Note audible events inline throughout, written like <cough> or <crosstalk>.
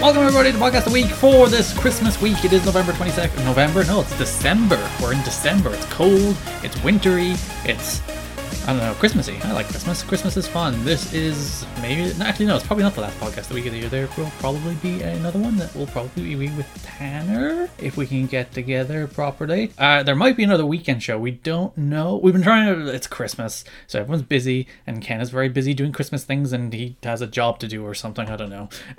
Welcome everybody to Podcast Week for this Christmas week. It is November 22nd. November? No, it's December. We're in December. It's cold, it's wintry, it's I don't know, Christmassy. I like Christmas. Christmas is fun. This is maybe actually no, it's probably not the last podcast that we get the year. There will probably be another one that will probably be with Tanner if we can get together properly. Uh, there might be another weekend show. We don't know. We've been trying to. It's Christmas, so everyone's busy, and Ken is very busy doing Christmas things, and he has a job to do or something. I don't know. <laughs>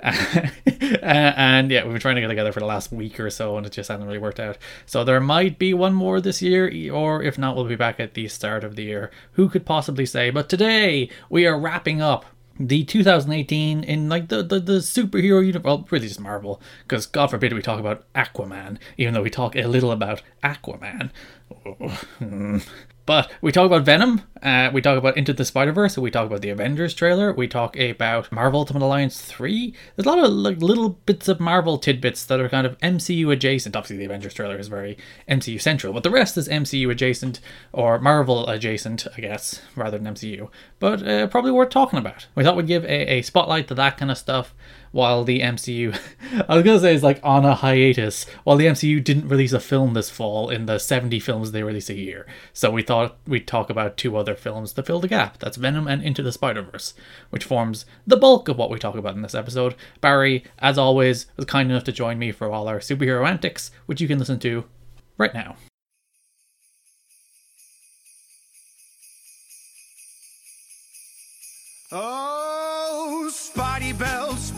and yeah, we've been trying to get together for the last week or so, and it just hasn't really worked out. So there might be one more this year, or if not, we'll be back at the start of the year. Who could possibly say? But today we are wrapping up the 2018 in like the the, the superhero universe well really just marvel because god forbid we talk about aquaman even though we talk a little about aquaman <laughs> mm. But we talk about Venom, uh, we talk about Into the Spider Verse, we talk about the Avengers trailer, we talk about Marvel Ultimate Alliance 3. There's a lot of like little bits of Marvel tidbits that are kind of MCU adjacent. Obviously, the Avengers trailer is very MCU central, but the rest is MCU adjacent or Marvel adjacent, I guess, rather than MCU. But uh, probably worth talking about. We thought we'd give a, a spotlight to that kind of stuff while the MCU, <laughs> I was gonna say, is like on a hiatus, while the MCU didn't release a film this fall in the 70 films they release a year. So we thought we'd talk about two other films to fill the gap. That's Venom and Into the Spider Verse, which forms the bulk of what we talk about in this episode. Barry, as always, was kind enough to join me for all our superhero antics, which you can listen to right now. Oh,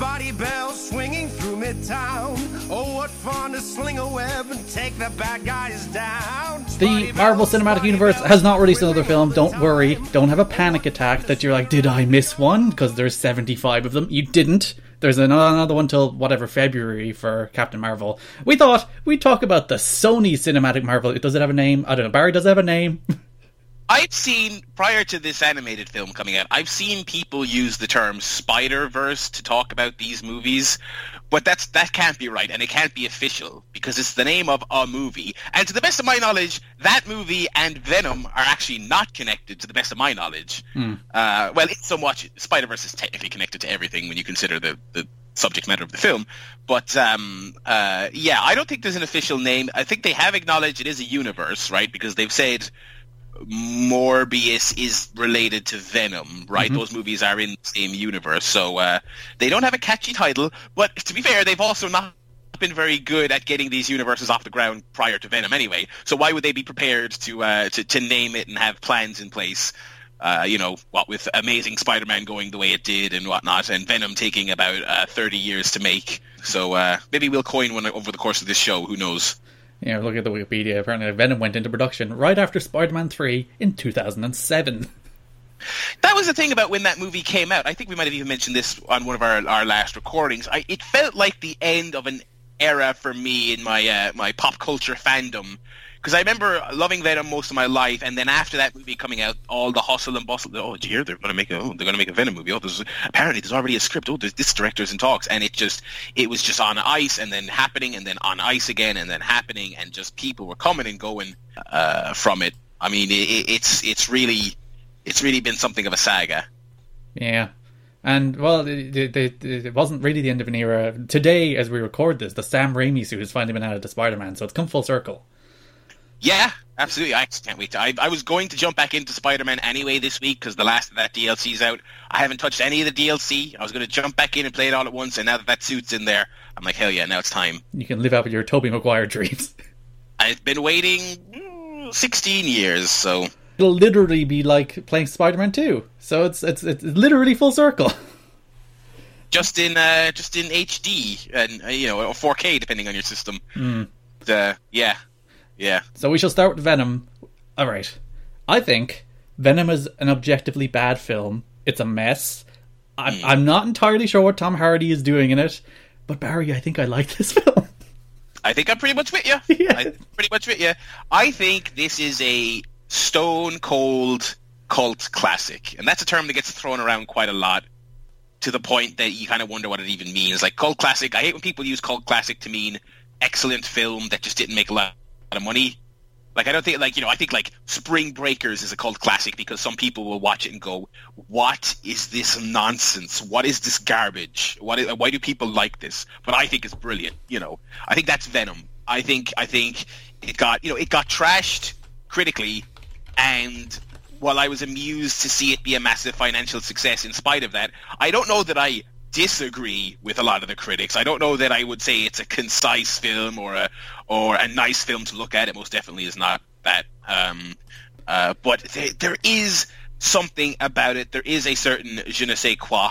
Bell, Spotty Bell, swinging through Midtown. Oh, what fun to sling a web and take the bad guys down. The Marvel Cinematic Universe has not released another film. Don't worry. Don't have a panic attack that you're like, did I miss one? Because there's 75 of them. You didn't. There's another one till whatever February for Captain Marvel. We thought we'd talk about the Sony Cinematic Marvel. Does it have a name? I don't know. Barry, does it have a name? <laughs> I've seen prior to this animated film coming out, I've seen people use the term Spider Verse to talk about these movies, but that's that can't be right, and it can't be official because it's the name of a movie. And to the best of my knowledge, that movie and Venom are actually not connected. To the best of my knowledge, uh, well, it's much Spider Verse is technically connected to everything when you consider the the subject matter of the film. But um, uh, yeah, I don't think there's an official name. I think they have acknowledged it is a universe, right? Because they've said Morbius is related to Venom, right? Mm-hmm. Those movies are in the same universe, so uh, they don't have a catchy title. But to be fair, they've also not been very good at getting these universes off the ground prior to Venom, anyway. So why would they be prepared to uh, to, to name it and have plans in place? Uh, you know, what with Amazing Spider-Man going the way it did and whatnot, and Venom taking about uh, 30 years to make. So uh, maybe we'll coin one over the course of this show. Who knows? Yeah, look at the Wikipedia. Apparently, Venom went into production right after Spider Man 3 in 2007. That was the thing about when that movie came out. I think we might have even mentioned this on one of our, our last recordings. I, it felt like the end of an era for me in my uh, my pop culture fandom. Because I remember loving Venom most of my life, and then after that movie coming out, all the hustle and bustle. Oh, did you hear they're going to make a oh, they're going to make a Venom movie. Oh, there's apparently there's already a script. Oh, there's this director's in talks, and it just it was just on ice, and then happening, and then on ice again, and then happening, and just people were coming and going uh, from it. I mean, it, it's it's really it's really been something of a saga. Yeah. And, well, it, it, it, wasn't really the end of an era. Today, as we record this, the Sam Raimi suit has finally been added to Spider Man, so it's come full circle. Yeah, absolutely. I can't wait. To, I, I was going to jump back into Spider-Man anyway this week because the last of that DLC's out. I haven't touched any of the DLC. I was going to jump back in and play it all at once, and now that that suit's in there, I'm like, hell yeah, now it's time. You can live out your Tobey Maguire dreams. <laughs> I've been waiting mm, 16 years, so It'll literally be like playing Spider Man 2. So it's, it's, it's literally full circle. <laughs> just in uh, just in HD and uh, you know or 4K depending on your system. But, uh, yeah, yeah. So we shall start with Venom. All right. I think Venom is an objectively bad film. It's a mess. I'm, hmm. I'm not entirely sure what Tom Hardy is doing in it, but Barry, I think I like this <laughs> film. I think I'm pretty much with you. <laughs> Yeah. I'm pretty much with you. I think this is a stone cold cult classic, and that's a term that gets thrown around quite a lot. To the point that you kind of wonder what it even means. Like cult classic, I hate when people use cult classic to mean excellent film that just didn't make a lot of money. Like I don't think like you know I think like Spring Breakers is a cult classic because some people will watch it and go, "What is this nonsense? What is this garbage? What is, why do people like this?" But I think it's brilliant. You know, I think that's Venom. I think I think it got you know it got trashed critically, and while I was amused to see it be a massive financial success in spite of that, I don't know that I disagree with a lot of the critics. I don't know that I would say it's a concise film or a or a nice film to look at. It most definitely is not that. Um, uh, but there, there is something about it. There is a certain je ne sais quoi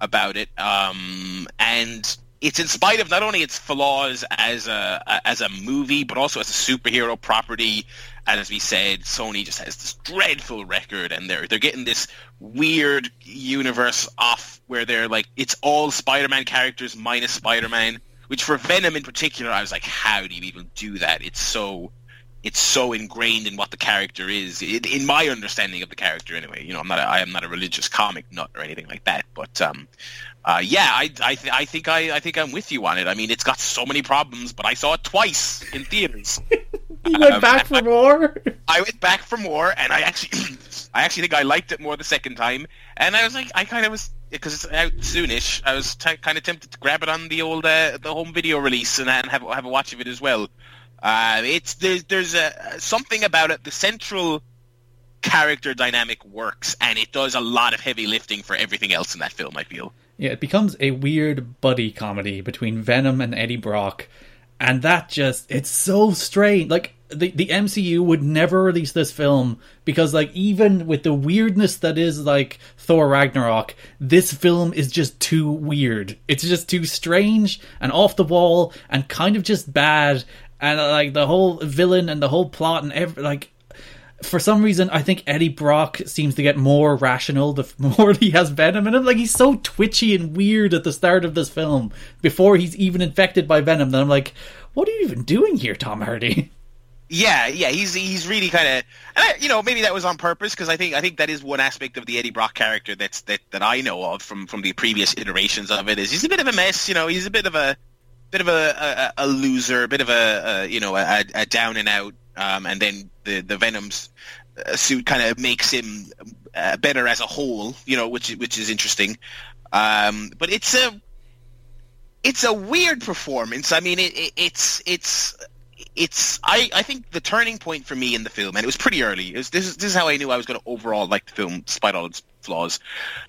about it, um, and it's in spite of not only its flaws as a as a movie, but also as a superhero property. And as we said, Sony just has this dreadful record, and they're they're getting this weird universe off where they're like it's all Spider-Man characters minus Spider-Man. Which for Venom in particular, I was like, how do you even do that? It's so it's so ingrained in what the character is. It, in my understanding of the character, anyway. You know, I'm not a, I am not a religious comic nut or anything like that, but um, uh, yeah, I I, th- I think I, I think I'm with you on it. I mean, it's got so many problems, but I saw it twice in theaters. <laughs> you went back for more. I went back for more, and I actually, <clears throat> I actually think I liked it more the second time. And I was like, I kind of was because it's out soonish. I was t- kind of tempted to grab it on the old uh, the home video release and, and have have a watch of it as well. Uh, it's there's there's a something about it. The central character dynamic works, and it does a lot of heavy lifting for everything else in that film. I feel. Yeah, it becomes a weird buddy comedy between Venom and Eddie Brock, and that just it's so strange. Like the the MCU would never release this film because like even with the weirdness that is like Thor Ragnarok, this film is just too weird. It's just too strange and off the wall and kind of just bad and uh, like the whole villain and the whole plot and every like for some reason, I think Eddie Brock seems to get more rational the <laughs> more he has Venom in him. Like he's so twitchy and weird at the start of this film before he's even infected by Venom. That I'm like, what are you even doing here, Tom Hardy? <laughs> Yeah, yeah, he's he's really kind of, you know, maybe that was on purpose because I think I think that is one aspect of the Eddie Brock character that's that that I know of from from the previous iterations of it is he's a bit of a mess. You know, he's a bit of a bit of a a, a loser, a bit of a, a you know a, a down and out, um, and then the the Venom's uh, suit kind of makes him uh, better as a whole. You know, which which is interesting. Um, but it's a it's a weird performance. I mean, it, it, it's it's it's I, I think the turning point for me in the film, and it was pretty early. Was, this is this is how I knew I was going to overall like the film, despite all its flaws.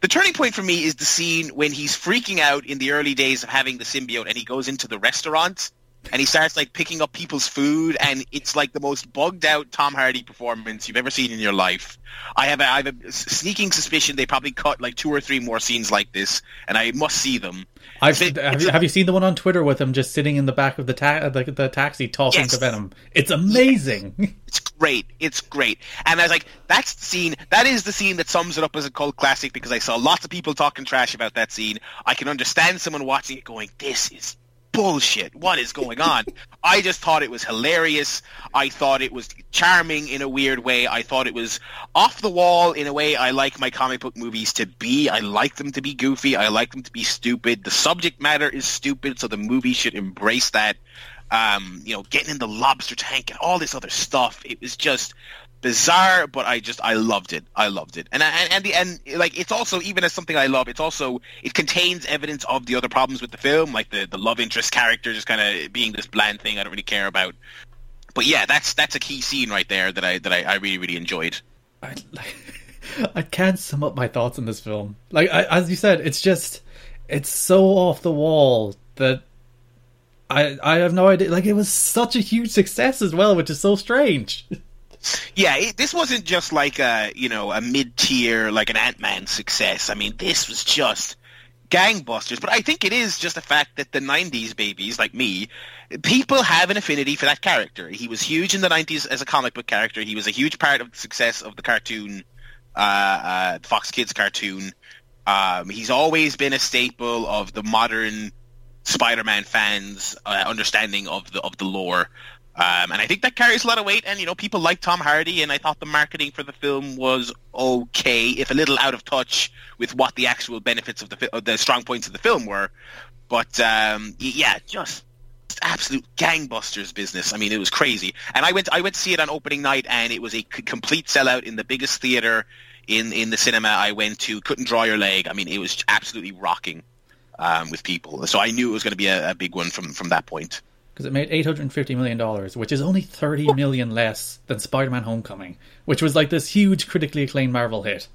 The turning point for me is the scene when he's freaking out in the early days of having the symbiote, and he goes into the restaurant and he starts like picking up people's food, and it's like the most bugged out Tom Hardy performance you've ever seen in your life. I have a, I have a sneaking suspicion they probably cut like two or three more scenes like this, and I must see them. I've, it, have, you, have you seen the one on Twitter with him just sitting in the back of the ta- the, the taxi talking yes. to Venom? It's amazing. Yes. It's great. It's great. And I was like, that's the scene. That is the scene that sums it up as a cult classic because I saw lots of people talking trash about that scene. I can understand someone watching it going, "This is bullshit. What is going on? I just thought it was hilarious. I thought it was charming in a weird way. I thought it was off the wall in a way I like my comic book movies to be. I like them to be goofy. I like them to be stupid. The subject matter is stupid, so the movie should embrace that. Um, you know, getting in the lobster tank and all this other stuff. It was just bizarre, but I just I loved it. I loved it, and and and the and like it's also even as something I love. It's also it contains evidence of the other problems with the film, like the the love interest character just kind of being this bland thing I don't really care about. But yeah, that's that's a key scene right there that I that I, I really really enjoyed. I, like, <laughs> I can't sum up my thoughts on this film. Like I, as you said, it's just it's so off the wall that I I have no idea. Like it was such a huge success as well, which is so strange. <laughs> Yeah, it, this wasn't just like a you know a mid tier like an Ant Man success. I mean, this was just gangbusters. But I think it is just the fact that the '90s babies like me, people have an affinity for that character. He was huge in the '90s as a comic book character. He was a huge part of the success of the cartoon, uh, uh, Fox Kids cartoon. Um, he's always been a staple of the modern Spider-Man fans' uh, understanding of the of the lore. Um, and I think that carries a lot of weight. And you know, people like Tom Hardy, and I thought the marketing for the film was okay, if a little out of touch with what the actual benefits of the of the strong points of the film were. But um, yeah, just absolute gangbusters business. I mean, it was crazy. And I went I went to see it on opening night, and it was a c- complete sellout in the biggest theater in in the cinema I went to. Couldn't draw your leg. I mean, it was absolutely rocking um, with people. So I knew it was going to be a, a big one from from that point. Because it made 850 million dollars, which is only 30 million less than Spider-Man: Homecoming, which was like this huge critically acclaimed Marvel hit.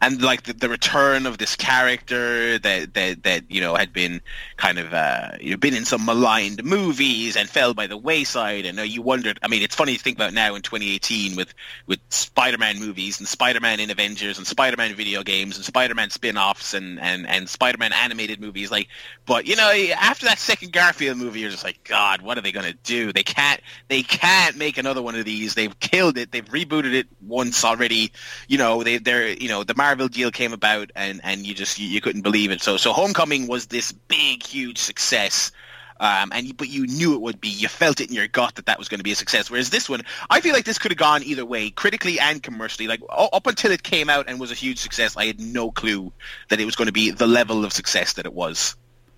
And like the, the return of this character that that that you know had been kind of uh, you know been in some maligned movies and fell by the wayside, and uh, you wondered. I mean, it's funny to think about now in 2018 with with Spider-Man movies and Spider-Man in Avengers and Spider-Man video games and Spider-Man spin-offs and and and Spider-Man animated movies. Like, but you know, after that second Garfield movie, you're just like, God, what are they gonna do? They can't they can't make another one of these. They've killed it. They've rebooted it once already. You know, they they're you know the Marvel deal came about and and you just you, you couldn't believe it. So so Homecoming was this big huge success. Um, and you, but you knew it would be. You felt it in your gut that that was going to be a success. Whereas this one, I feel like this could have gone either way, critically and commercially. Like up until it came out and was a huge success, I had no clue that it was going to be the level of success that it was.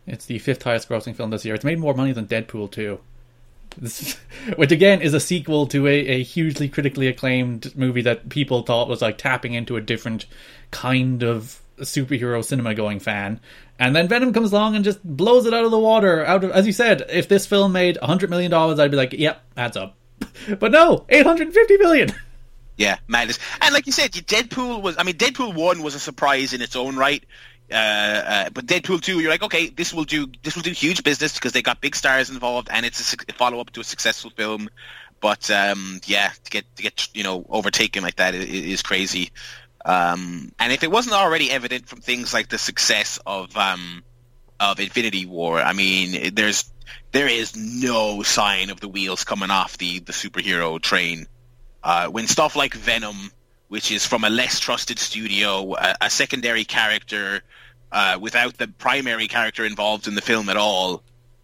It's the fifth highest grossing film this year. It's made more money than Deadpool 2. Which again is a sequel to a, a hugely critically acclaimed movie that people thought was like tapping into a different kind of superhero cinema going fan. And then Venom comes along and just blows it out of the water. Out of as you said, if this film made hundred million dollars, I'd be like, yep, adds up. <laughs> But no, eight hundred and fifty million. Yeah, madness. And like you said, Deadpool was. I mean, Deadpool one was a surprise in its own right. Uh, uh, but Deadpool two, you're like, okay, this will do. This will do huge business because they got big stars involved, and it's a suc- follow up to a successful film. But um, yeah, to get to get you know overtaken like that is, is crazy. Um, and if it wasn't already evident from things like the success of um, of Infinity War, I mean, there's there is no sign of the wheels coming off the the superhero train. Uh, when stuff like Venom, which is from a less trusted studio, a, a secondary character uh, without the primary character involved in the film at all,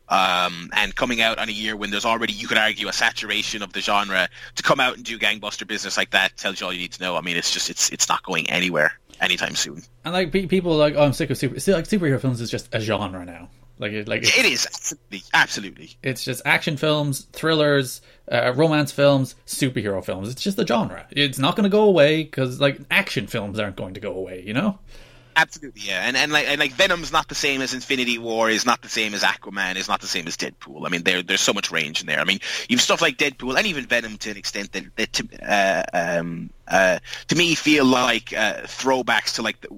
um, and coming out on a year when there's already, you could argue, a saturation of the genre, to come out and do gangbuster business like that tells you all you need to know. I mean, it's just it's it's not going anywhere anytime soon. And like pe- people are like, oh, I'm sick of super. Like superhero films is just a genre now. Like it, like it's, absolutely, absolutely. it's just action films, thrillers, uh, romance films, superhero films. It's just a genre. It's not going to go away because like action films aren't going to go away. You know. Absolutely, yeah, and and like and like Venom's not the same as Infinity War, is not the same as Aquaman, is not the same as Deadpool. I mean, there there's so much range in there. I mean, you've stuff like Deadpool and even Venom to an extent that that to, uh, um, uh, to me feel like uh, throwbacks to like the,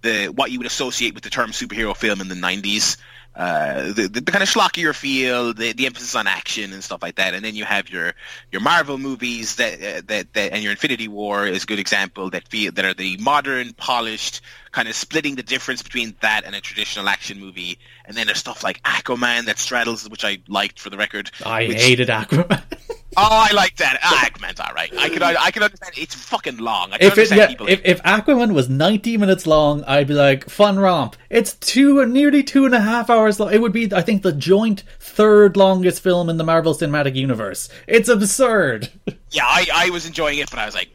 the what you would associate with the term superhero film in the '90s. Uh, the, the kind of schlockier feel, the, the emphasis on action and stuff like that, and then you have your your Marvel movies that uh, that, that and your Infinity War is a good example that feel that are the modern, polished, kind of splitting the difference between that and a traditional action movie. And then there's stuff like Aquaman that straddles, which I liked for the record. I which- hated Aquaman. <laughs> Oh, I like that. Ah, Aquaman's all right. I can I can understand. It's fucking long. I can if it, understand yeah, people. if, if Aquaman was 90 minutes long, I'd be like, fun romp. It's two, nearly two and a half hours long. It would be, I think, the joint third longest film in the Marvel Cinematic Universe. It's absurd. <laughs> yeah, I, I was enjoying it, but I was like,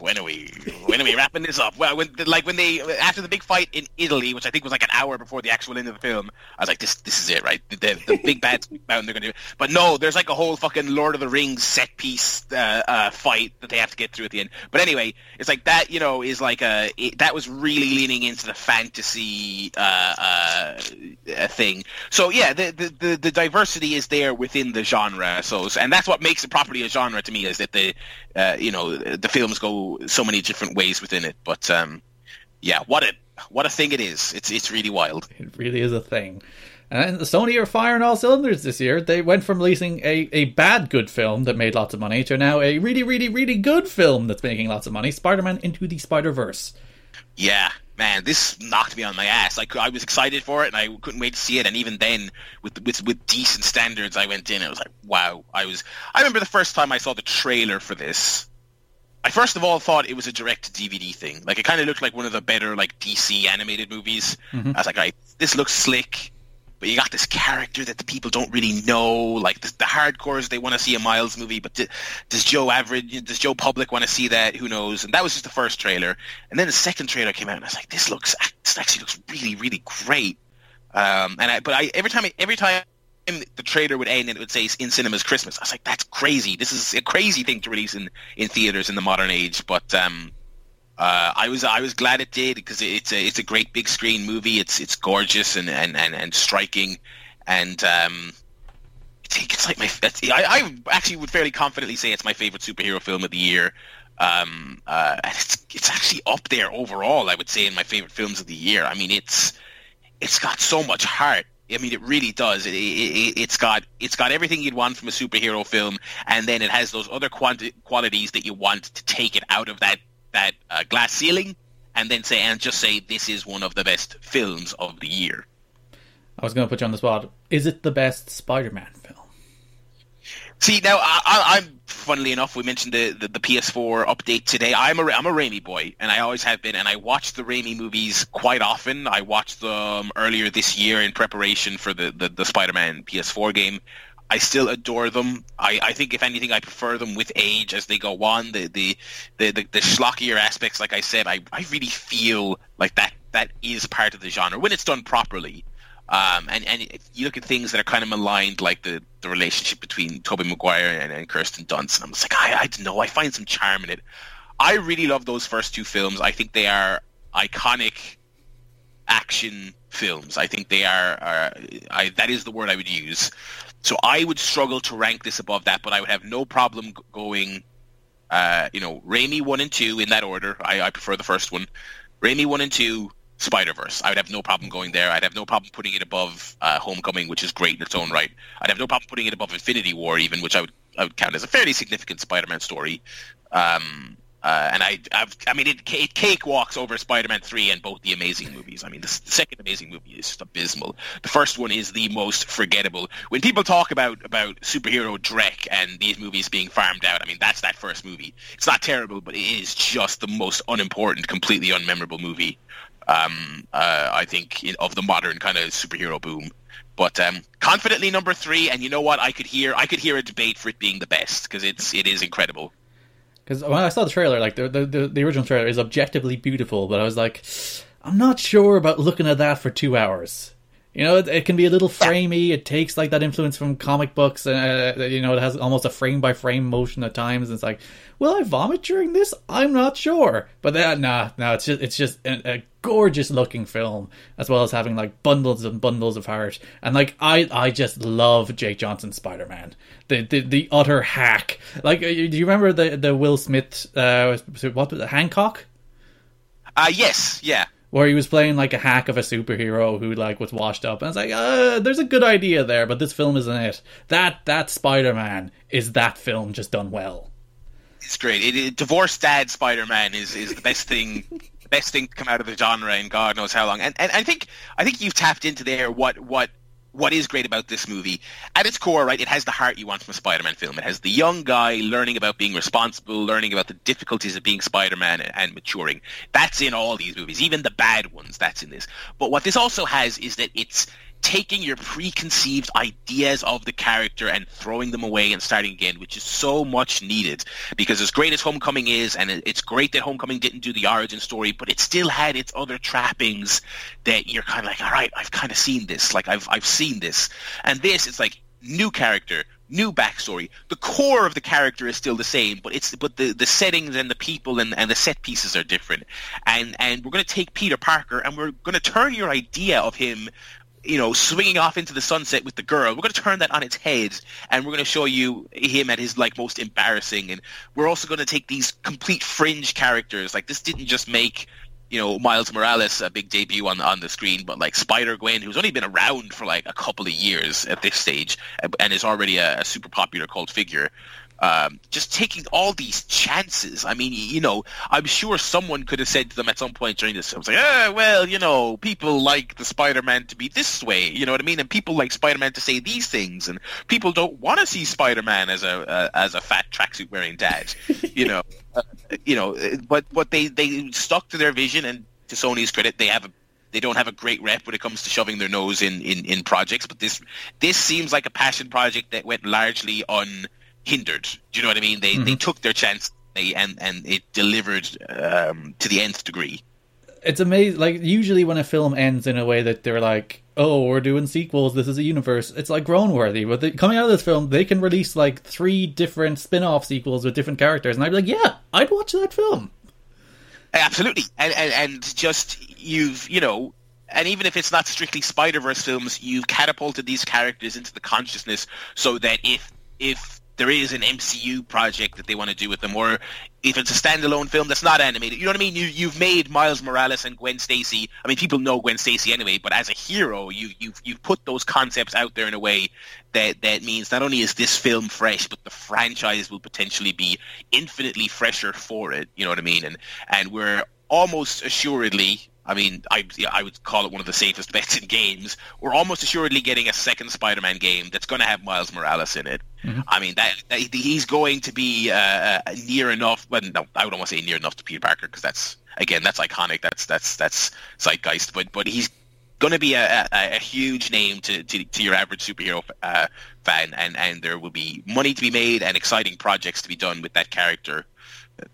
when are we when are we wrapping this up? Well, when like when they after the big fight in Italy, which I think was like an hour before the actual end of the film, I was like, this this is it, right? The, the, big bad <laughs> they're gonna do. But no, there's like a whole fucking Lord of the Rings set piece uh, uh, fight that they have to get through at the end. But anyway, it's like that. You know, is like a it, that was really leaning into the fantasy uh, uh, uh, thing. So yeah, the, the the the diversity is there within the genre. So and that's what makes it properly a genre to me is that the uh, you know the films go so many different ways within it. But um, yeah, what a what a thing it is. It's it's really wild. It really is a thing. And the Sony are firing all cylinders this year. They went from releasing a, a bad good film that made lots of money to now a really, really, really good film that's making lots of money Spider Man Into the Spider Verse. Yeah, man, this knocked me on my ass. Like I was excited for it, and I couldn't wait to see it. And even then, with with with decent standards, I went in. I was like, wow. I was. I remember the first time I saw the trailer for this. I first of all thought it was a direct DVD thing. Like it kind of looked like one of the better like DC animated movies. I was like, right, this looks slick. But you got this character that the people don't really know. Like the, the hardcores, they want to see a Miles movie, but d- does Joe average, does Joe Public want to see that? Who knows? And that was just the first trailer. And then the second trailer came out, and I was like, this looks, this actually looks really, really great. Um, and I, but I every time, every time the trailer would end and it would say in cinemas Christmas. I was like, that's crazy. This is a crazy thing to release in, in theaters in the modern age. But um, uh, I was I was glad it did because it's a it's a great big screen movie. It's it's gorgeous and and, and, and striking, and um, I think it's like my I, I actually would fairly confidently say it's my favorite superhero film of the year. Um, uh, and it's it's actually up there overall. I would say in my favorite films of the year. I mean, it's it's got so much heart. I mean, it really does. It, it, has got it's got everything you'd want from a superhero film, and then it has those other quanti- qualities that you want to take it out of that that uh, glass ceiling, and then say and just say this is one of the best films of the year. I was going to put you on the spot. Is it the best Spider-Man film? See now, I, am funnily enough, we mentioned the, the, the, PS4 update today. I'm a I'm a Raimi boy, and I always have been. And I watch the Raimi movies quite often. I watched them earlier this year in preparation for the, the, the Spider-Man PS4 game. I still adore them. I, I think if anything, I prefer them with age as they go on. The the the, the, the schlockier aspects, like I said, I, I really feel like that that is part of the genre when it's done properly. Um, and and you look at things that are kind of maligned, like the, the relationship between Tobey Maguire and, and Kirsten Dunst, and I'm just like, I, I don't know, I find some charm in it. I really love those first two films. I think they are iconic action films. I think they are, are I, that is the word I would use. So I would struggle to rank this above that, but I would have no problem going, uh, you know, Raimi one and two in that order. I, I prefer the first one. Raimi one and two, Spider Verse. I would have no problem going there. I'd have no problem putting it above uh, Homecoming, which is great in its own right. I'd have no problem putting it above Infinity War, even, which I would I would count as a fairly significant Spider-Man story. Um, uh, and I, I've, i mean, it, it cakewalks over Spider-Man 3 and both the Amazing movies. I mean, the, the, second Amazing movie is just abysmal. The first one is the most forgettable. When people talk about, about superhero dreck and these movies being farmed out, I mean, that's that first movie. It's not terrible, but it is just the most unimportant, completely unmemorable movie, um, uh, I think, of the modern kind of superhero boom. But um, confidently number three, and you know what? I could hear I could hear a debate for it being the best because it's it is incredible. Because when I saw the trailer, like the, the the original trailer is objectively beautiful, but I was like, I'm not sure about looking at that for two hours. You know, it, it can be a little framey. It takes like that influence from comic books, and uh, you know, it has almost a frame by frame motion at times. And it's like, will I vomit during this? I'm not sure. But that, nah, no, it's just it's just a, a gorgeous looking film, as well as having like bundles and bundles of heart. And like I, I just love Jake Johnson's Spider Man. The, the the utter hack. Like, uh, do you remember the the Will Smith? Uh, what was it, Hancock? Uh yes, yeah. Where he was playing like a hack of a superhero who like was washed up, and it's like, uh, there's a good idea there, but this film isn't it. That that Spider Man is that film just done well. It's great. It, it, divorced dad Spider Man is is the best thing <laughs> best thing to come out of the genre in God knows how long. And and I think I think you've tapped into there what what what is great about this movie. At its core right it has the heart you want from a spider-man film. It has the young guy learning about being responsible learning about the difficulties of being spider-man and, and maturing. That's in all these movies even the bad ones that's in this. But what this also has is that it's taking your preconceived ideas of the character and throwing them away and starting again, which is so much needed. Because as great as Homecoming is, and it's great that Homecoming didn't do the origin story, but it still had its other trappings that you're kind of like, all right, I've kind of seen this. Like I've I've seen this, and this it's like new character, new backstory. The core of the character is still the same, but it's but the, the settings and the people and, and the set pieces are different. And and we're going to take Peter Parker and we're going to turn your idea of him you know, swinging off into the sunset with the girl. We're going to turn that on its head, and we're going to show you him at his like most embarrassing. And we're also going to take these complete fringe characters. Like this didn't just make you know Miles Morales a big debut on on the screen, but like Spider Gwen, who's only been around for like a couple of years at this stage, and is already a, a super popular cult figure um, just taking all these chances. I mean, you know, I'm sure someone could have said to them at some point during this, I was like, ah, well, you know, people like the Spider-Man to be this way, you know what I mean? And people like Spider-Man to say these things, and people don't want to see Spider-Man as a uh, as a fat tracksuit wearing dad, you know, <laughs> uh, you know. But but they they stuck to their vision, and to Sony's credit, they have a they don't have a great rep when it comes to shoving their nose in, in, in projects, but this this seems like a passion project that went largely on hindered. Do you know what I mean? They mm-hmm. they took their chance and and it delivered um, to the nth degree. it's amazing. Like usually when a film ends in a way that they're like, "Oh, we're doing sequels. This is a universe." It's like grown worthy. But they, coming out of this film, they can release like three different spin-off sequels with different characters, and I'd be like, "Yeah, I'd watch that film." Absolutely, and, and and just you've you know, and even if it's not strictly Spider Verse films, you've catapulted these characters into the consciousness so that if if there is an MCU project that they want to do with them, or if it's a standalone film that's not animated, you know what I mean? You you've made Miles Morales and Gwen Stacy. I mean, people know Gwen Stacy anyway, but as a hero, you you've you've put those concepts out there in a way that that means not only is this film fresh, but the franchise will potentially be infinitely fresher for it. You know what I mean? And and we're almost assuredly I mean, I I would call it one of the safest <laughs> bets in games. We're almost assuredly getting a second Spider-Man game that's going to have Miles Morales in it. Mm-hmm. I mean, that, that, he's going to be uh, uh, near enough. Well, no, I don't want to say near enough to Peter Parker because that's again that's iconic. That's that's that's zeitgeist. But but he's going to be a, a, a, huge name to, to, to your average superhero uh, fan, and, and there will be money to be made and exciting projects to be done with that character.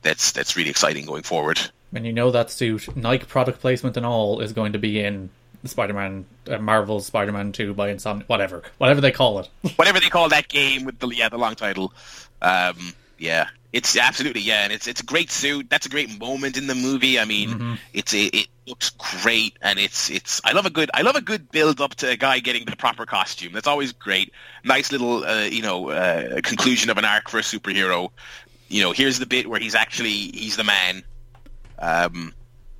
That's that's really exciting going forward and you know that suit, Nike product placement and all, is going to be in Spider-Man, uh, Marvel's Spider-Man Two by Insomniac, whatever, whatever they call it, <laughs> whatever they call that game with the yeah the long title. Um, yeah, it's absolutely yeah, and it's it's a great suit. That's a great moment in the movie. I mean, mm-hmm. it's it, it looks great, and it's it's. I love a good I love a good build up to a guy getting the proper costume. That's always great. Nice little uh, you know uh, conclusion of an arc for a superhero. You know, here's the bit where he's actually he's the man um,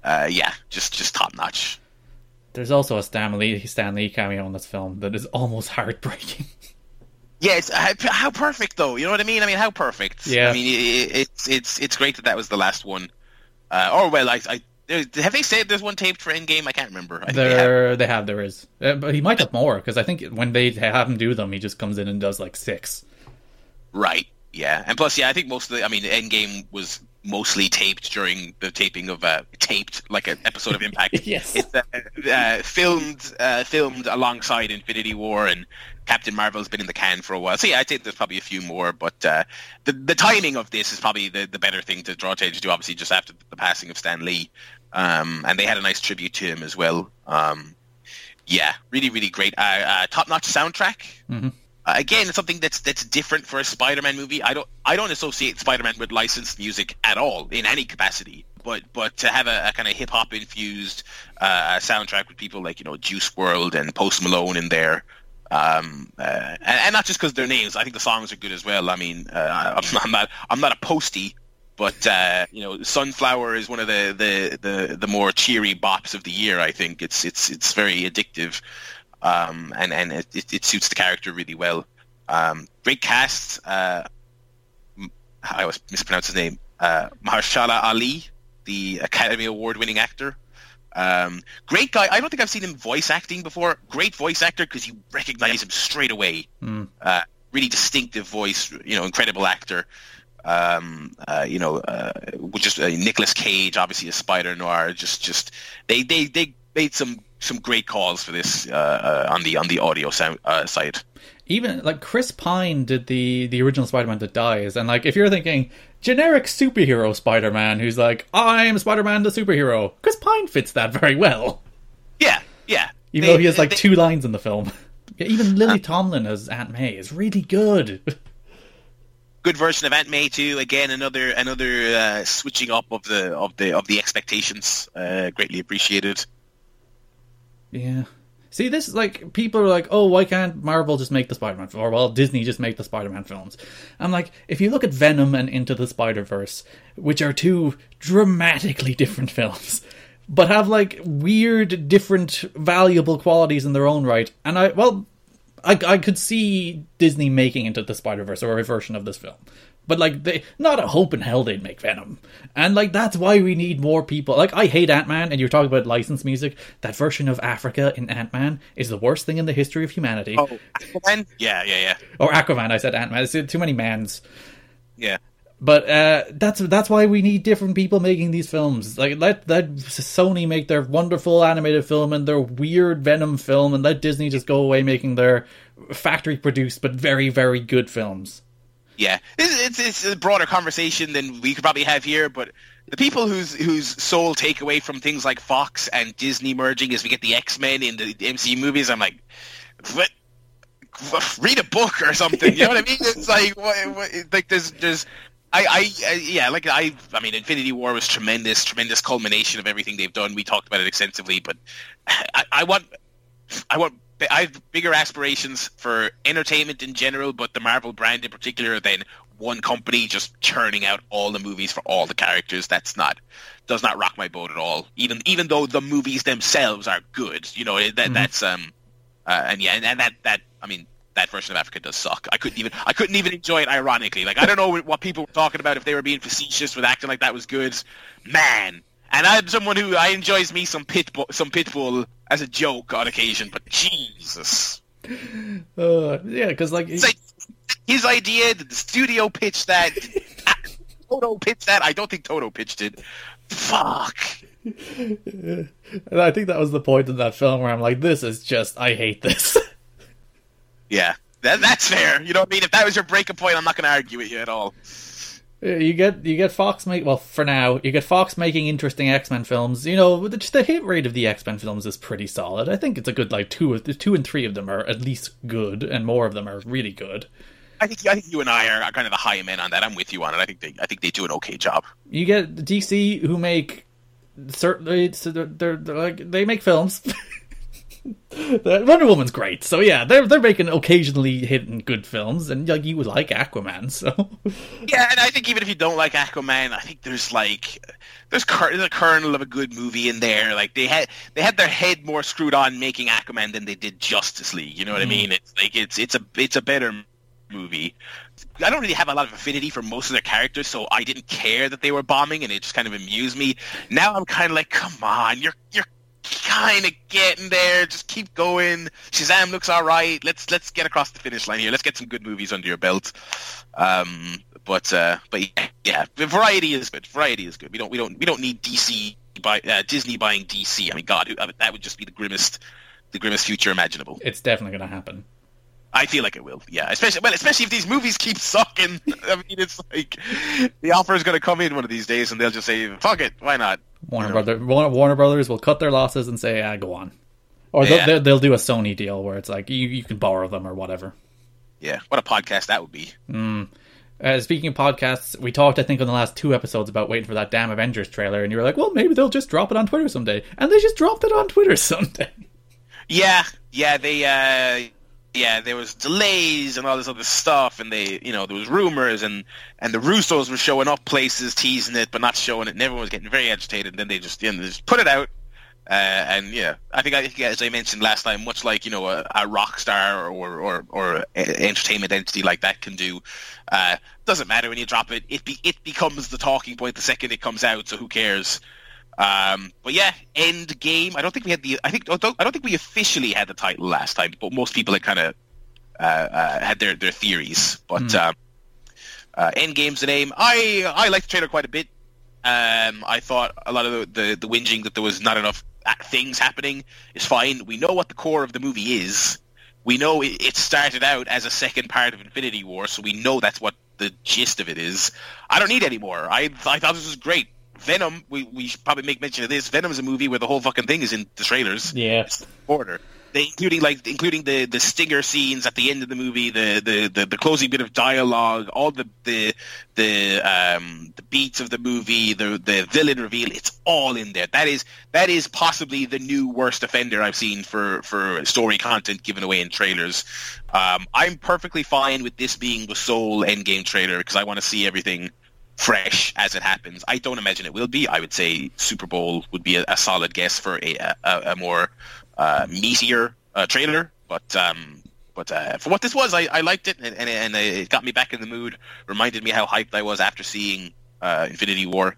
uh, yeah, just just top notch. There's also a Stan Lee, Stan Lee cameo in this film that is almost <laughs> heartbreaking. Yes, yeah, how perfect though. You know what I mean? I mean, how perfect. Yeah. I mean, it, it's it's it's great that that was the last one. Uh, or well, I, I have they said there's one taped for Endgame? I can't remember. I there, they have. they have. There is, uh, but he might have more because I think when they have him do them, he just comes in and does like six. Right. Yeah, and plus, yeah, I think most of the. I mean, Endgame was mostly taped during the taping of uh, taped like an episode of Impact. <laughs> yes, it's uh, uh, filmed uh, filmed alongside Infinity War and Captain Marvel's been in the can for a while. So yeah, I'd say there's probably a few more, but uh, the the timing of this is probably the, the better thing to draw attention to. Obviously, just after the passing of Stan Lee, um, and they had a nice tribute to him as well. Um, yeah, really, really great. Uh, uh, top notch soundtrack. Mm-hmm. Again, it's something that's that's different for a Spider-Man movie. I don't I don't associate Spider-Man with licensed music at all in any capacity. But but to have a, a kind of hip hop infused uh, soundtrack with people like you know Juice WRLD and Post Malone in there, um, uh, and, and, not just because their names. I think the songs are good as well. I mean, uh, I'm, I'm, not I'm not a postie, but uh, you know, Sunflower is one of the, the, the, the more cheery bops of the year. I think it's it's it's very addictive um, and and it, it, suits the character really well. Um, great cast. Uh, I always mispronounce his name. Uh, Mahershala Ali, the Academy Award winning actor. Um, great guy. I don't think I've seen him voice acting before. Great voice actor because you recognize him straight away. Mm. Uh, really distinctive voice. You know, incredible actor. Um, uh, you know, uh, just uh, Nicolas Cage, obviously a Spider Noir. Just, just they, they, they made some some great calls for this uh, uh, on the on the audio sound uh, side. Even like Chris Pine did the the original Spider-Man that dies, and like if you're thinking generic superhero Spider-Man who's like I'm Spider-Man the superhero, Chris Pine fits that very well. Yeah, yeah. Even they, though he has like they, two lines in the film. yeah, even Lily uh, Tomlin as Aunt May is really good. good version of Aunt May too. Again, another another uh, switching up of the of the of the expectations. Uh, greatly appreciated. Yeah. See, this is like people are like, oh, why can't Marvel just make the Spider-Man film? or well, Disney just make the Spider-Man films? I'm like, if you look at Venom and Into the Spider-Verse, which are two dramatically different films, but have like weird, different, valuable qualities in their own right, and I well, I I could see Disney making Into the Spider-Verse or a version of this film. But like they not a hope in hell they'd make Venom. And like that's why we need more people. Like I hate Ant Man and you're talking about licensed music. That version of Africa in Ant Man is the worst thing in the history of humanity. Oh Aquaman? Yeah, yeah, yeah. Or Aquaman, I said Ant Man. It's too many mans. Yeah. But uh, that's that's why we need different people making these films. Like let let Sony make their wonderful animated film and their weird Venom film, and let Disney just go away making their factory produced but very very good films. Yeah, it's, it's, it's a broader conversation than we could probably have here, but the people whose whose sole takeaway from things like Fox and Disney merging is we get the X Men in the MCU movies. I'm like, what? Read a book or something. You know what I mean? It's like, what, what, like there's there's. I, I, I, yeah, like I, I mean, Infinity War was tremendous, tremendous culmination of everything they've done. We talked about it extensively, but I, I want, I want, I have bigger aspirations for entertainment in general, but the Marvel brand in particular than one company just churning out all the movies for all the characters. That's not does not rock my boat at all. Even even though the movies themselves are good, you know that mm-hmm. that's um uh, and yeah and, and that that I mean that version of Africa does suck. I couldn't even I couldn't even enjoy it ironically. Like I don't know <laughs> what people were talking about if they were being facetious with acting like that was good. Man, and I'm someone who I enjoys me some pitbull some pitbull as a joke on occasion, but Jesus. Uh, yeah, because like, like, his idea, did the studio pitch that? <laughs> Toto pitched that. I don't think Toto pitched it. Fuck. and I think that was the point in that film where I'm like, this is just I hate this. <laughs> Yeah, that, that's fair. You know what I mean? If that was your breaking point, I'm not going to argue with you at all. You get you get Fox make well for now you get Fox making interesting X Men films. You know the, the hit rate of the X Men films is pretty solid. I think it's a good like two two and three of them are at least good, and more of them are really good. I think I think you and I are kind of the high men on that. I'm with you on it. I think they I think they do an okay job. You get DC who make certainly they're, they're, they're like they make films. <laughs> <laughs> Wonder Woman's great, so yeah, they're they're making occasionally hitting good films, and like you would like Aquaman, <laughs> so yeah. And I think even if you don't like Aquaman, I think there's like there's, there's a kernel of a good movie in there. Like they had they had their head more screwed on making Aquaman than they did Justice League. You know what mm. I mean? It's like it's it's a it's a better movie. I don't really have a lot of affinity for most of their characters, so I didn't care that they were bombing, and it just kind of amused me. Now I'm kind of like, come on, you're you're kind of getting there. Just keep going. Shazam looks all right. Let's let's get across the finish line here. Let's get some good movies under your belt. Um, but uh, but yeah, yeah, variety is good. Variety is good. We don't we don't we don't need DC by uh, Disney buying DC. I mean, God, that would just be the grimmest the grimmest future imaginable. It's definitely going to happen. I feel like it will. Yeah, especially well, especially if these movies keep sucking. <laughs> I mean, it's like the offer is going to come in one of these days, and they'll just say, "Fuck it, why not?" Warner you know? Brother, Warner Brothers will cut their losses and say, "Ah, go on," or yeah. they'll, they'll, do a Sony deal where it's like you you can borrow them or whatever. Yeah, what a podcast that would be. Mm. Uh, speaking of podcasts, we talked, I think, on the last two episodes about waiting for that damn Avengers trailer, and you were like, "Well, maybe they'll just drop it on Twitter someday," and they just dropped it on Twitter <laughs> someday. Yeah, yeah, they uh, yeah, there was delays and all this other stuff, and they, you know, there was rumors, and and the Russos were showing up places, teasing it, but not showing it, and everyone was getting very agitated. And then they just, you know, they just put it out, uh, and yeah, I think, I as I mentioned last time, much like you know a, a rock star or or or entertainment entity like that can do, uh, doesn't matter when you drop it. It be, it becomes the talking point the second it comes out. So who cares? Um, but yeah, End Game. I don't think we had the. I think I don't, I don't think we officially had the title last time, but most people had kind of uh, uh, had their, their theories. But mm. um, uh, End Game's the name. I I liked the trailer quite a bit. Um, I thought a lot of the, the, the whinging that there was not enough things happening is fine. We know what the core of the movie is. We know it, it started out as a second part of Infinity War, so we know that's what the gist of it is. I don't need any more. I I thought this was great. Venom, we, we should probably make mention of this. Venom is a movie where the whole fucking thing is in the trailers. Yeah. Order. They, including like including the the stinger scenes at the end of the movie, the the the, the closing bit of dialogue, all the the the um the beats of the movie, the the villain reveal. It's all in there. That is that is possibly the new worst offender I've seen for for story content given away in trailers. Um, I'm perfectly fine with this being the sole Endgame trailer because I want to see everything fresh as it happens. I don't imagine it will be. I would say Super Bowl would be a, a solid guess for a, a, a more uh, meatier uh, trailer, but um, but uh, for what this was, I, I liked it, and, and, and, it got me back in the mood. Reminded me how hyped I was after seeing uh, Infinity War,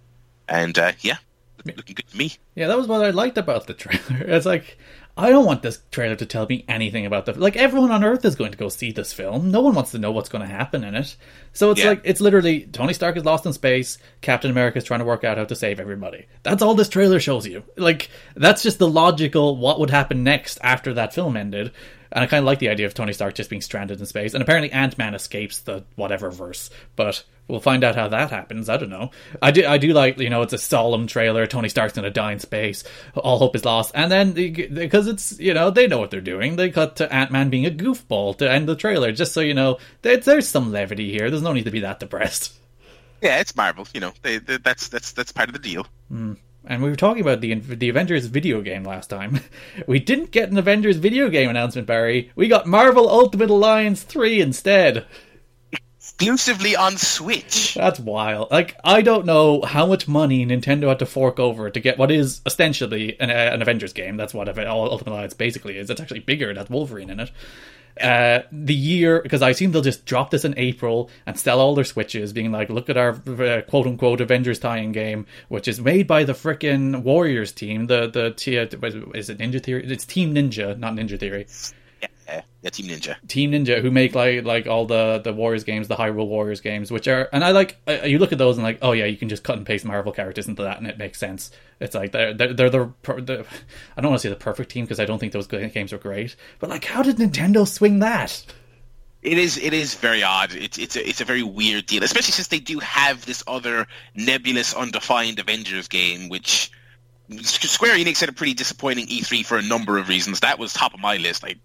and uh, yeah, looking good to me. Yeah, that was what I liked about the trailer. <laughs> It's like I don't want this trailer to tell me anything about the like everyone on Earth is going to go see this film. No one wants to know what's going to happen in it. So it's yeah. like it's literally Tony Stark is lost in space. Captain America is trying to work out how to save everybody. That's all this trailer shows you. Like that's just the logical what would happen next after that film ended. And I kind of like the idea of Tony Stark just being stranded in space. And apparently Ant Man escapes the whatever verse, but we'll find out how that happens. I don't know. I do, I do like, you know, it's a solemn trailer. Tony Stark's going to die in space. All hope is lost. And then, because it's, you know, they know what they're doing, they cut to Ant Man being a goofball to end the trailer, just so you know, there's some levity here. There's no need to be that depressed. Yeah, it's Marvel. You know, they, they, that's that's that's part of the deal. Mm. And we were talking about the the Avengers video game last time. <laughs> We didn't get an Avengers video game announcement, Barry. We got Marvel Ultimate Alliance 3 instead. Exclusively on Switch. That's wild. Like, I don't know how much money Nintendo had to fork over to get what is ostensibly an, uh, an Avengers game. That's what Ultimate Alliance basically is. It's actually bigger. That's Wolverine in it uh, the year because I assume they'll just drop this in April and sell all their switches, being like, "Look at our uh, quote unquote Avengers tie-in game, which is made by the freaking Warriors team." The the is it Ninja Theory? It's Team Ninja, not Ninja Theory. Yeah, yeah, Team Ninja. Team Ninja, who make like like all the the Warriors games, the Hyrule Warriors games, which are, and I like uh, you look at those and like, oh yeah, you can just cut and paste Marvel characters into that, and it makes sense. It's like they're they're, they're the, the I don't want to say the perfect team because I don't think those games are great, but like, how did Nintendo swing that? It is it is very odd. It's it's a, it's a very weird deal, especially since they do have this other nebulous, undefined Avengers game, which Square Enix had a pretty disappointing E3 for a number of reasons. That was top of my list. I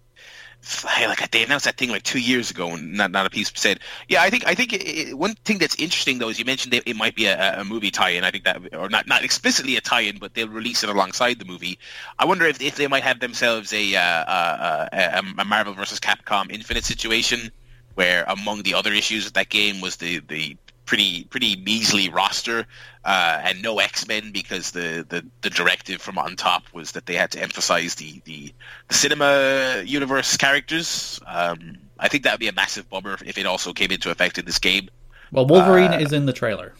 like they announced that thing like two years ago, and not not a piece said. Yeah, I think I think it, one thing that's interesting though is you mentioned it, it might be a, a, movie tie-in. I think that, or not not explicitly a tie-in, but they'll release it alongside the movie. I wonder if if they might have themselves a uh, a, a Marvel versus Capcom Infinite situation, where among the other issues of that game was the the pretty pretty measly roster uh, and no X Men because the, the, the directive from on top was that they had to emphasize the, the, the cinema universe characters. Um, I think that would be a massive bummer if it also came into effect in this game. Well, Wolverine uh, is in the trailer.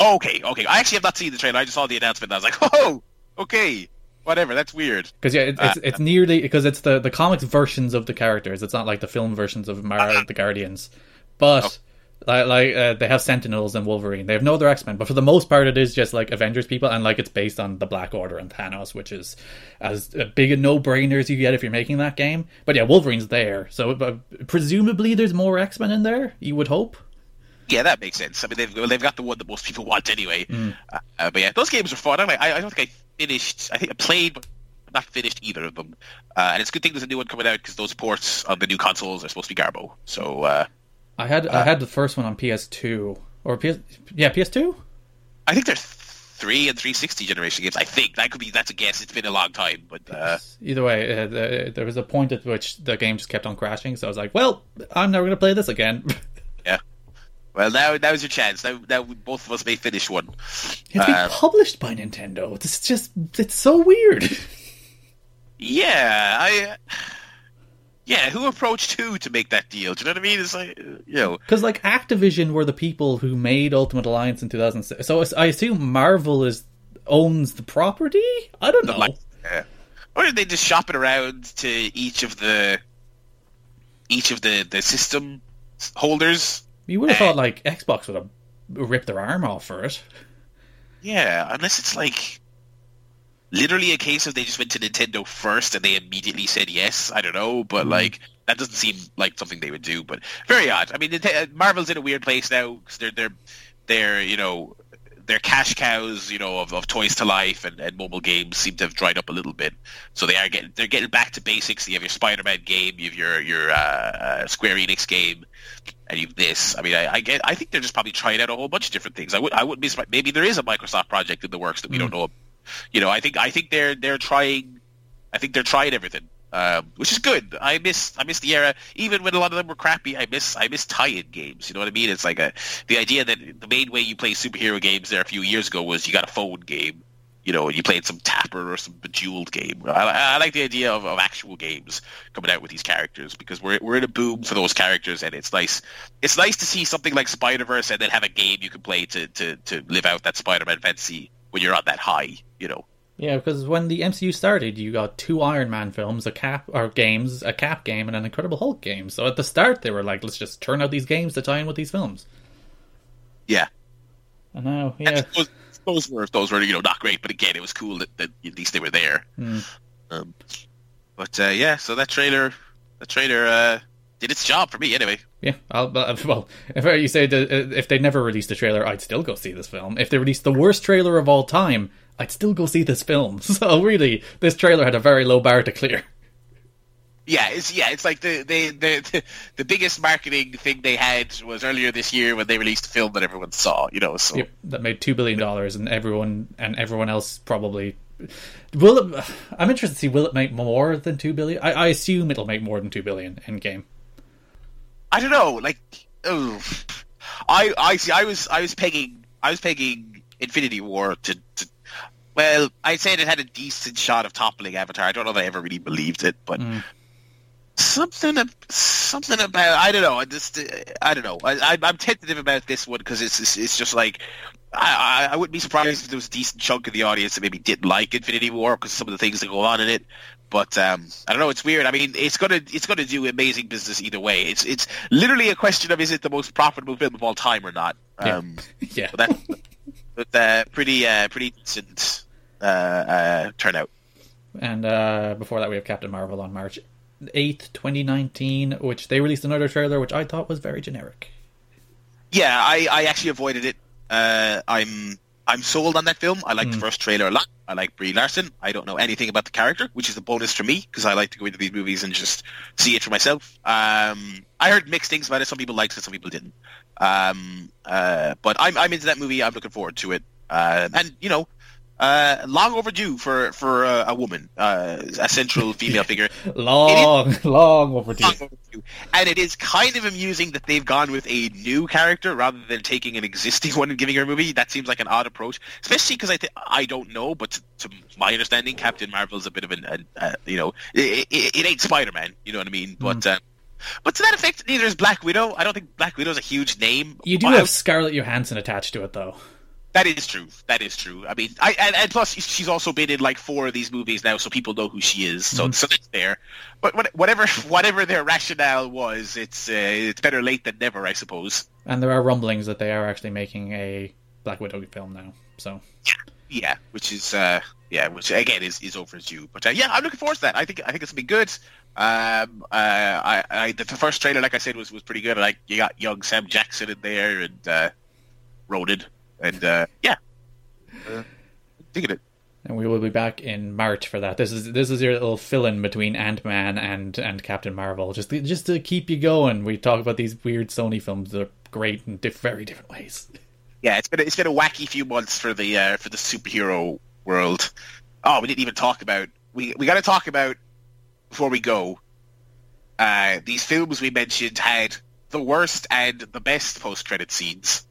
Okay, okay. I actually have not seen the trailer. I just saw the announcement. and I was like, <laughs> oh, okay whatever. That's weird. Because yeah, it, it's uh, it's nearly because it's the the comics versions of the characters. It's not like the film versions of Mara uh, the Guardians, but. Like, like uh, they have Sentinels and Wolverine. They have no other X Men, but for the most part, it is just like Avengers people, and like it's based on the Black Order and Thanos, which is as big a no brainer as you get if you're making that game. But yeah, Wolverine's there, so uh, presumably there's more X Men in there. You would hope. Yeah, that makes sense. I mean, they've they've got the one that most people want anyway. Mm. Uh, but yeah, those games are fun. I, I, I don't think I finished. I think I played, but not finished either of them. Uh, and it's a good thing there's a new one coming out because those ports on the new consoles are supposed to be Garbo. So uh, I had uh, I had the first one on PS2 or PS yeah PS2. I think there's three and 360 generation games. I think that could be that's a guess. It's been a long time, but uh... either way, uh, the, there was a point at which the game just kept on crashing. So I was like, well, I'm never going to play this again. <laughs> yeah. Well, now now's your chance. Now, now both of us may finish one. It's um, published by Nintendo. It's just it's so weird. <laughs> yeah, I yeah, who approached who to make that deal? Do you know what I mean? It's like, you know, because like Activision were the people who made Ultimate Alliance in 2006. So I assume Marvel is owns the property. I don't know. Like, yeah. Or did they just shop it around to each of the each of the the system holders? You would have thought like Xbox would have ripped their arm off for it. Yeah, unless it's like literally a case of they just went to Nintendo first and they immediately said yes. I don't know, but mm. like that doesn't seem like something they would do. But very odd. I mean, Marvel's in a weird place now because they're they're they're you know their cash cows, you know, of, of toys to life and, and mobile games seem to have dried up a little bit. So they are getting they're getting back to basics. You have your Spider-Man game, you have your your uh, uh, Square Enix game, and you have this. I mean, I, I, get I think they're just probably trying out a whole bunch of different things. I would I wouldn't be surprised. Maybe there is a Microsoft project in the works that we mm. don't know you know, I think I think they're they're trying. I think they're trying everything, uh, which is good. I miss I miss the era, even when a lot of them were crappy. I miss I miss tie-in games. You know what I mean? It's like a the idea that the main way you play superhero games there a few years ago was you got a phone game. You know, and you played some Tapper or some Bejeweled game. I, I like the idea of, of actual games coming out with these characters because we're we're in a boom for those characters, and it's nice. It's nice to see something like Spider Verse and then have a game you can play to, to, to live out that Spider Man fantasy when you're on that high, you know. Yeah, because when the MCU started, you got two Iron Man films, a Cap or games, a Cap game, and an Incredible Hulk game. So at the start, they were like, "Let's just turn out these games to tie in with these films." Yeah. I know. yeah, those, those, were those were you know not great, but again, it was cool that, that at least they were there. Mm. Um, but uh, yeah, so that trailer the trailer uh, did its job for me anyway. Yeah, I'll, uh, well, if you say that, uh, if they never released a trailer, I'd still go see this film. If they released the worst trailer of all time, I'd still go see this film. <laughs> So really, this trailer had a very low bar to clear. Yeah, it's yeah, it's like the the the, <laughs> the biggest marketing thing they had was earlier this year when they released a film that everyone saw. You know, so Yep, that made two billion dollars, and everyone and everyone else probably will. It, I'm interested to see will it make more than two billion. I, I assume it'll make more than two billion in game. I don't know. Like, oh, I I see. I was I was pegging I was pegging Infinity War to. to well, I'd say it had a decent shot of toppling Avatar. I don't know if I ever really believed it, but mm. something something about I don't know. I just I don't know. I, I, I'm tentative about this one because it's, it's it's just like I, I I wouldn't be surprised if there was a decent chunk of the audience that maybe didn't like Infinity War because some of the things that go on in it. But um, I don't know. It's weird. I mean, it's gonna it's gonna do amazing business either way. It's it's literally a question of is it the most profitable film of all time or not. Yeah. Um, <laughs> Yeah, but that's but, uh, pretty uh, pretty decent uh, uh, turnout. and uh, before that we have Captain Marvel on March eighth, twenty nineteen, which they released another trailer, which I thought was very generic. Yeah, I, I actually avoided it. Uh, I'm I'm sold on that film. I like the first trailer a lot. I like Brie Larson. I don't know anything about the character, which is a bonus for me because I like to go into these movies and just see it for myself. Um, I heard mixed things about it. Some people liked it, some people didn't. Um, uh, but I'm I'm into that movie. I'm looking forward to it. Uh, and you know, uh, long overdue for for uh, a woman, uh, a central <laughs> female figure. Long, <laughs> long overdue. Long overdue. And it is kind of amusing that they've gone with a new character rather than taking an existing <laughs> one and giving her a movie. That seems like an odd approach, especially because I th- I don't know, but to, to my understanding, Captain Marvel is a bit of an, an uh, you know, it, it, it ain't Spider Man. You know what I mean? But um, but to that effect, neither is Black Widow. I don't think Black Widow is a huge name. You do have Scarlett Johansson attached to it, though. That is true. That is true. I mean, I and, and plus she's also been in like four of these movies now, so people know who she is. So so that's there. But whatever <laughs> whatever their rationale was, it's uh, it's better late than never, I suppose. And there are rumblings that they are actually making a Black Widow film now. So Yeah, which is uh, yeah, which again is, is overdue. But uh, yeah, I'm looking forward to that. I think I think it's gonna be good. Um, uh, I, I the, the first trailer, like I said, was was pretty good. Like you got young Sam Jackson in there and uh, Ronan, and uh, yeah, uh, digging it. and we will be back in March for that. This is this is your little fill-in between Ant Man and and Captain Marvel, just to, just to keep you going. We talk about these weird Sony films that are great in diff- very different ways. <laughs> Yeah, it's been a, it's been a wacky few months for the uh, for the superhero world. Oh, we didn't even talk about we we got to talk about before we go. Uh, these films we mentioned had the worst and the best post credit scenes.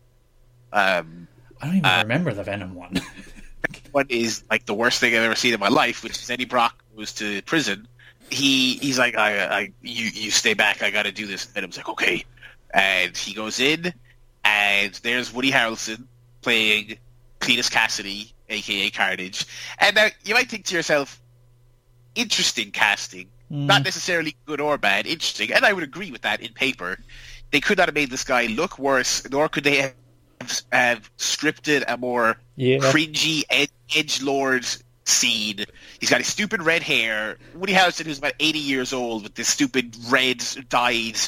Um, I don't even uh, remember the Venom one. <laughs> one is like the worst thing I've ever seen in my life, which is Eddie Brock goes to prison. He he's like, I, I you you stay back. I got to do this. And was like, okay. And he goes in, and there's Woody Harrelson playing Cletus Kasady, aka Carnage. And now you might think to yourself, interesting casting, hmm. not necessarily good or bad, interesting. And I would agree with that in paper. They could not have made this guy look worse, nor could they have, have scripted a more Yeah. cringy ed- edge lord scene. He's got his stupid red hair. Woody Harrelson, who's about eighty years old, with this stupid red dyed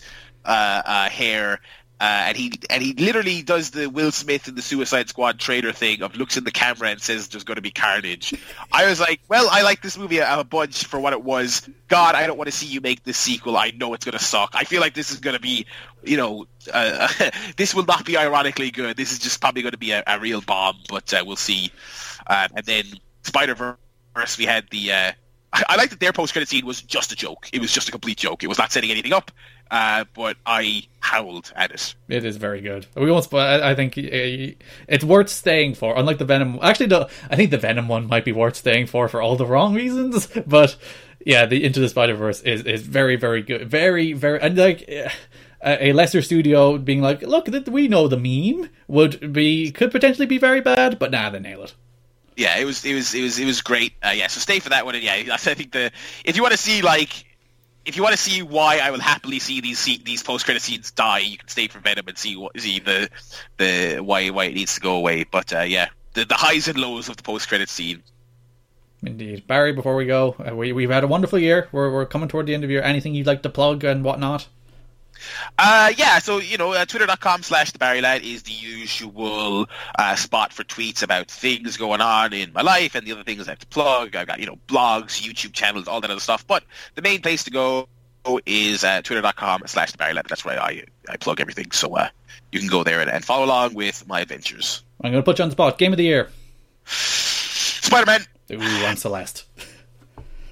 uh, uh, hair. Uh, and he and he literally does the Will Smith in the Suicide Squad trailer thing of looks in the camera and says there's going to be carnage. I was like, well, I like this movie a, a bunch for what it was. God, I don't want to see you make this sequel. I know it's going to suck. I feel like this is going to be, you know, uh, <laughs> this will not be ironically good. This is just probably going to be a, a real bomb, but uh, we'll see. Um, and then Spider Verse, we had the. Uh, I, I like that their post credit scene was just a joke. It was just a complete joke. It was not setting anything up. Uh, but I howled at it. It is very good. We won't spoil. I, I think uh, it's worth staying for. Unlike the Venom, actually, no, I think the Venom one might be worth staying for for all the wrong reasons. <laughs> But yeah, the Into the Spider Verse is is very very good. Very very and like. eh, A lesser studio being like, look, that we know the meme would be could potentially be very bad, but nah, they nail it. yeah, it was it was it was it was great. Uh, yeah, so stay for that one. And yeah, I think the if you want to see like if you want to see why I will happily see these se- these post credit scenes die, you can stay for Venom and see what see the the why why it needs to go away. But uh, yeah, the the highs and lows of the post credit scene. Indeed. Barry, before we go, uh, we, we've had a wonderful year. We're, we're coming toward the end of year. Anything you'd like to plug and whatnot? Uh, yeah, so, you know, uh, twitter.com slash the Barry Lad is the usual uh, spot for tweets about things going on in my life and the other things I have to plug. I've got, you know, blogs, YouTube channels, all that other stuff. But the main place to go is uh, twitter.com slash the Barry Lad. That's where I, I plug everything. So uh, you can go there and, and follow along with my adventures. I'm going to put you on the spot. Game of the year. Spider-Man. Ooh, I'm Celeste. <laughs>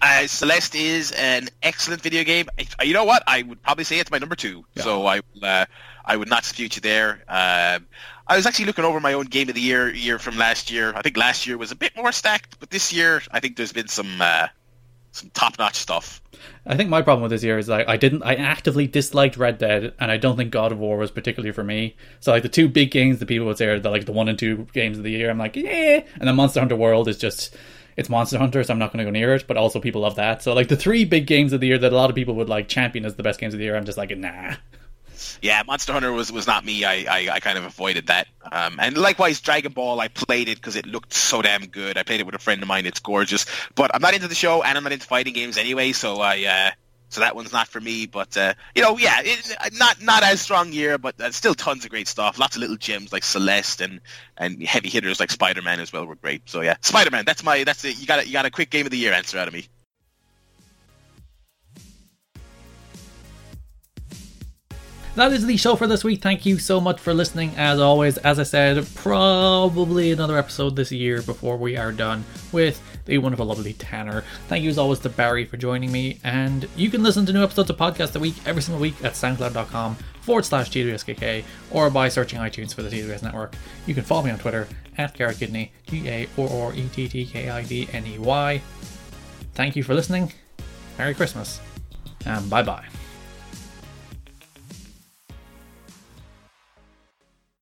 Uh, Celeste is an excellent video game. I, you know what? I would probably say it's my number two. Yeah. So I uh, I would not dispute you there. Um, I was actually looking over my own game of the year year from last year. I think last year was a bit more stacked, but this year I think there's been some uh, some top notch stuff. I think my problem with this year is like I didn't I actively disliked Red Dead and I don't think God of War was particularly for me. So like the two big games that people would say are the like the one and two games of the year, I'm like, yeah and then Monster Hunter World is just it's Monster Hunter, so I'm not gonna go near it, but also people love that. So like the three big games of the year that a lot of people would like champion as the best games of the year, I'm just like nah. Yeah, Monster Hunter was, was not me. I, I, I kind of avoided that. Um, and likewise, Dragon Ball, I played it because it looked so damn good. I played it with a friend of mine. It's gorgeous. But I'm not into the show, and I'm not into fighting games anyway. So I uh, so that one's not for me. But uh, you know, yeah, it, not not as strong year, but uh, still tons of great stuff. Lots of little gems like Celeste and, and heavy hitters like Spider Man as well were great. So yeah, Spider Man. That's my that's it. You got a, you got a quick game of the year answer out of me. That is the show for this week. Thank you so much for listening. As always, as I said, probably another episode this year before we are done with the wonderful, lovely Tanner. Thank you as always to Barry for joining me. And you can listen to new episodes of Podcast a Week every single week at soundcloud.com forward slash GWSKK or by searching iTunes for the TWS Network. You can follow me on Twitter at Garrett Kidney, G A R R E T T K I D N E Y. Thank you for listening. Merry Christmas. And bye bye.